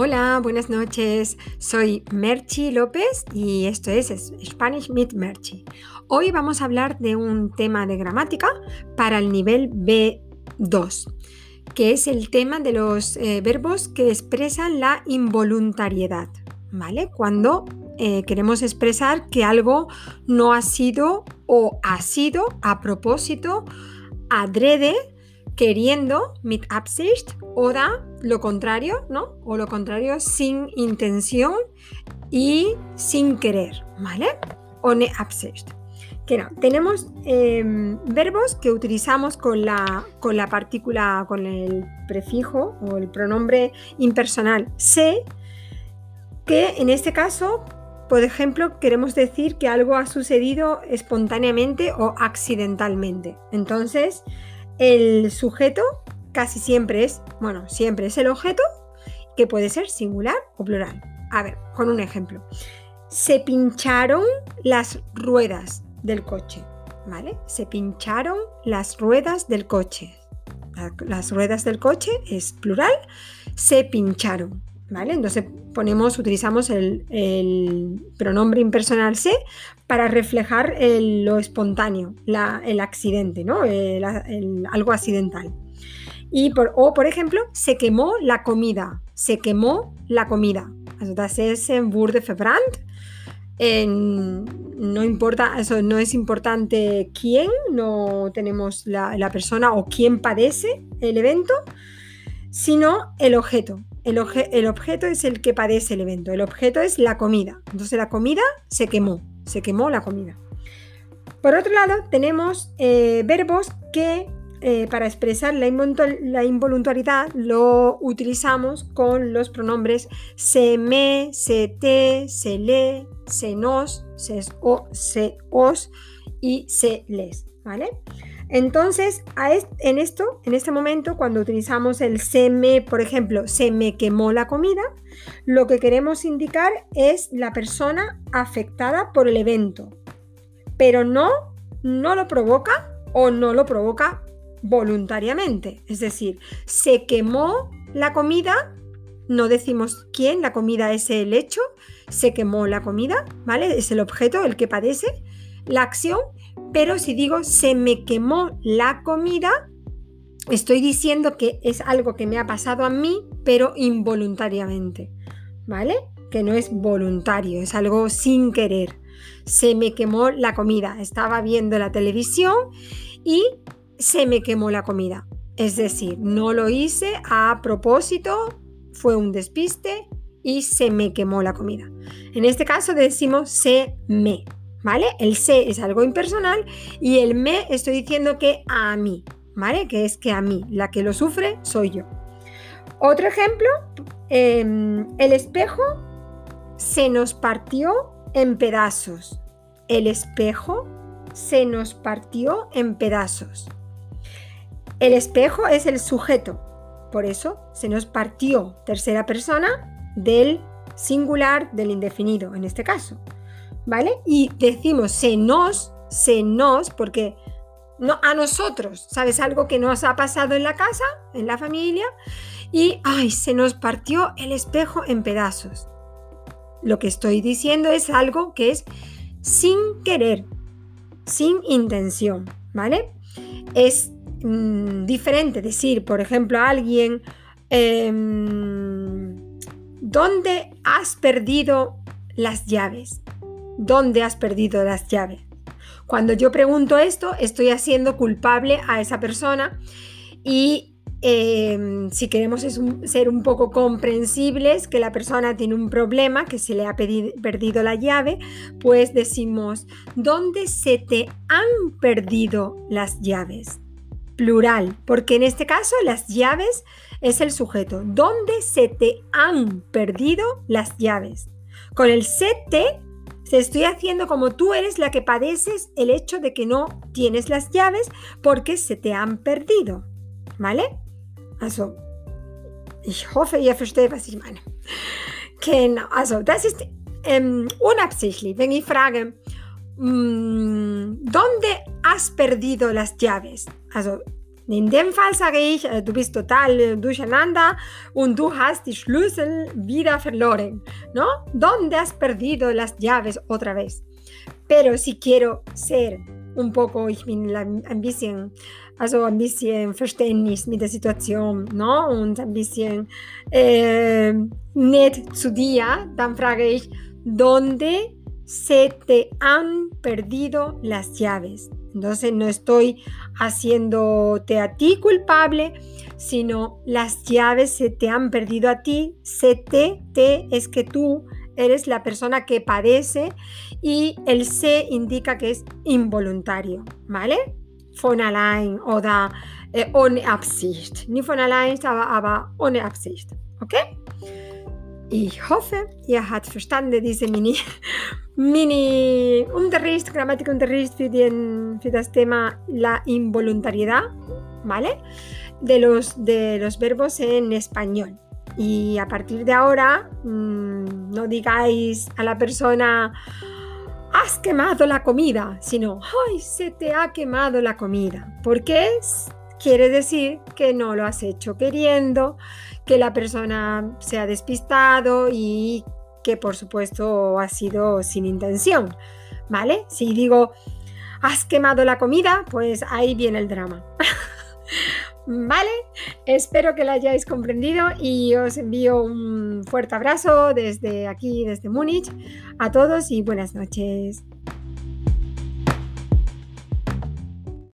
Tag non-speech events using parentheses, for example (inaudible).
Hola, buenas noches. Soy Merchi López y esto es Spanish Meet Merchi. Hoy vamos a hablar de un tema de gramática para el nivel B2, que es el tema de los eh, verbos que expresan la involuntariedad, ¿vale? Cuando eh, queremos expresar que algo no ha sido o ha sido a propósito, adrede, queriendo, mit Absicht, o da lo contrario, ¿no? O lo contrario, sin intención y sin querer, ¿vale? Ohne Absicht. No, tenemos em, verbos que utilizamos con la, con la partícula, con el prefijo o el pronombre impersonal se, que en este caso, por ejemplo, queremos decir que algo ha sucedido espontáneamente o accidentalmente. Entonces, el sujeto casi siempre es, bueno, siempre es el objeto que puede ser singular o plural. A ver, con un ejemplo. Se pincharon las ruedas del coche, ¿vale? Se pincharon las ruedas del coche. Las ruedas del coche es plural, se pincharon, ¿vale? Entonces ponemos, utilizamos el, pronombre impersonal se para reflejar lo espontáneo, el accidente, ¿no? algo accidental. Y por, o, por ejemplo, se quemó la comida. Se quemó la comida. Das ist wurde verbrannt. no importa, eso no es importante quién, no tenemos la, persona o quién padece el evento, sino el objeto. El, el, objeto es el que padece el evento. El objeto es la comida. Entonces la comida se quemó. Se quemó la comida. Por otro lado, tenemos eh, verbos que eh, para expresar la, involuntariedad lo utilizamos con los pronombres se me, se te, se le, se nos, se o, se os y se les, ¿vale? Entonces, en esto, en este momento, cuando utilizamos el se me, por ejemplo, se me quemó la comida, lo que queremos indicar es la persona afectada por el evento, pero no, no lo provoca o no lo provoca voluntariamente. Es decir, se quemó la comida, no decimos quién, la comida es el hecho, se quemó la comida, ¿vale? Es el objeto, el que padece la acción, pero si digo se me quemó la comida, estoy diciendo que es algo que me ha pasado a mí, pero involuntariamente, ¿vale? Que no es voluntario, es algo sin querer. Se me quemó la comida, estaba viendo la televisión y se me quemó la comida. Es decir, no lo hice a propósito, fue un despiste y se me quemó la comida. En este caso decimos se me, ¿vale? El se es algo impersonal y el me estoy diciendo que a mí, ¿vale? Que es que a mí, la que lo sufre soy yo. Otro ejemplo, em, el espejo se nos partió en pedazos. El espejo se nos partió en pedazos. El espejo es el sujeto, por eso se nos partió tercera persona del singular del indefinido en este caso. ¿Vale? Y decimos se nos, se nos, porque no, a nosotros, ¿sabes? Algo que nos ha pasado en la casa, en la familia, y ay, se nos partió el espejo en pedazos. Lo que estoy diciendo es algo que es sin querer, sin intención, ¿vale? Es Mm, diferente decir, por ejemplo, a alguien, em, ¿dónde has perdido las llaves? ¿Dónde has perdido las llaves? Cuando yo pregunto esto, estoy haciendo culpable a esa persona y em, si queremos ser un poco comprensibles, que la persona tiene un problema, que se le ha perdido la llave, pues decimos, ¿dónde se te han perdido las llaves? Plural, porque en este caso las llaves es el sujeto. ¿Dónde se te han perdido las llaves? Con el se te, se estoy haciendo como tú eres la que padeces el hecho de que no tienes las llaves porque se te han perdido. ¿Vale? Also, ich hoffe, ihr versteht, was ich meine. Genau, also das ist ähm, unabsichtlich, wenn ich frage, ¿dónde has perdido las llaves? Also, In dem Fall sage ich, äh, du bist total äh, durcheinander und du hast die Schlüssel wieder verloren, ¿no? ¿Dónde has perdido las llaves otra vez? Pero si quiero ser un poco, ich bin ein bisschen, also ein bisschen Verständnis mit der Situation, ¿no? Und ein bisschen äh, nett zu dir, dann frage ich, ¿dónde se te han perdido las llaves? Entonces no estoy haciéndote a ti culpable, sino las llaves se te han perdido a ti. Se te, te es que tú eres la persona que padece y el se indica que es involuntario, ¿vale? Von allein oder äh, ohne Absicht. Nicht von allein, aber, aber ohne Absicht. Okay? Ich hoffe, ihr habt verstanden diese Mini, Mini Unterricht, Grammatikunterricht für, den, für das Thema la involuntariedad, ¿vale? De los, de los verbos en español. Y a partir de ahora, mmm, no digáis a la persona, has quemado la comida, sino, ay, se te ha quemado la comida. Porque quiere decir que no lo has hecho queriendo, que la persona se ha despistado y que por supuesto ha sido sin intención. ¿Vale? Si digo, has quemado la comida, pues ahí viene el drama. (laughs) ¿Vale? Espero que lo hayáis comprendido y os envío un fuerte abrazo desde aquí, desde Múnich, a todos y buenas noches.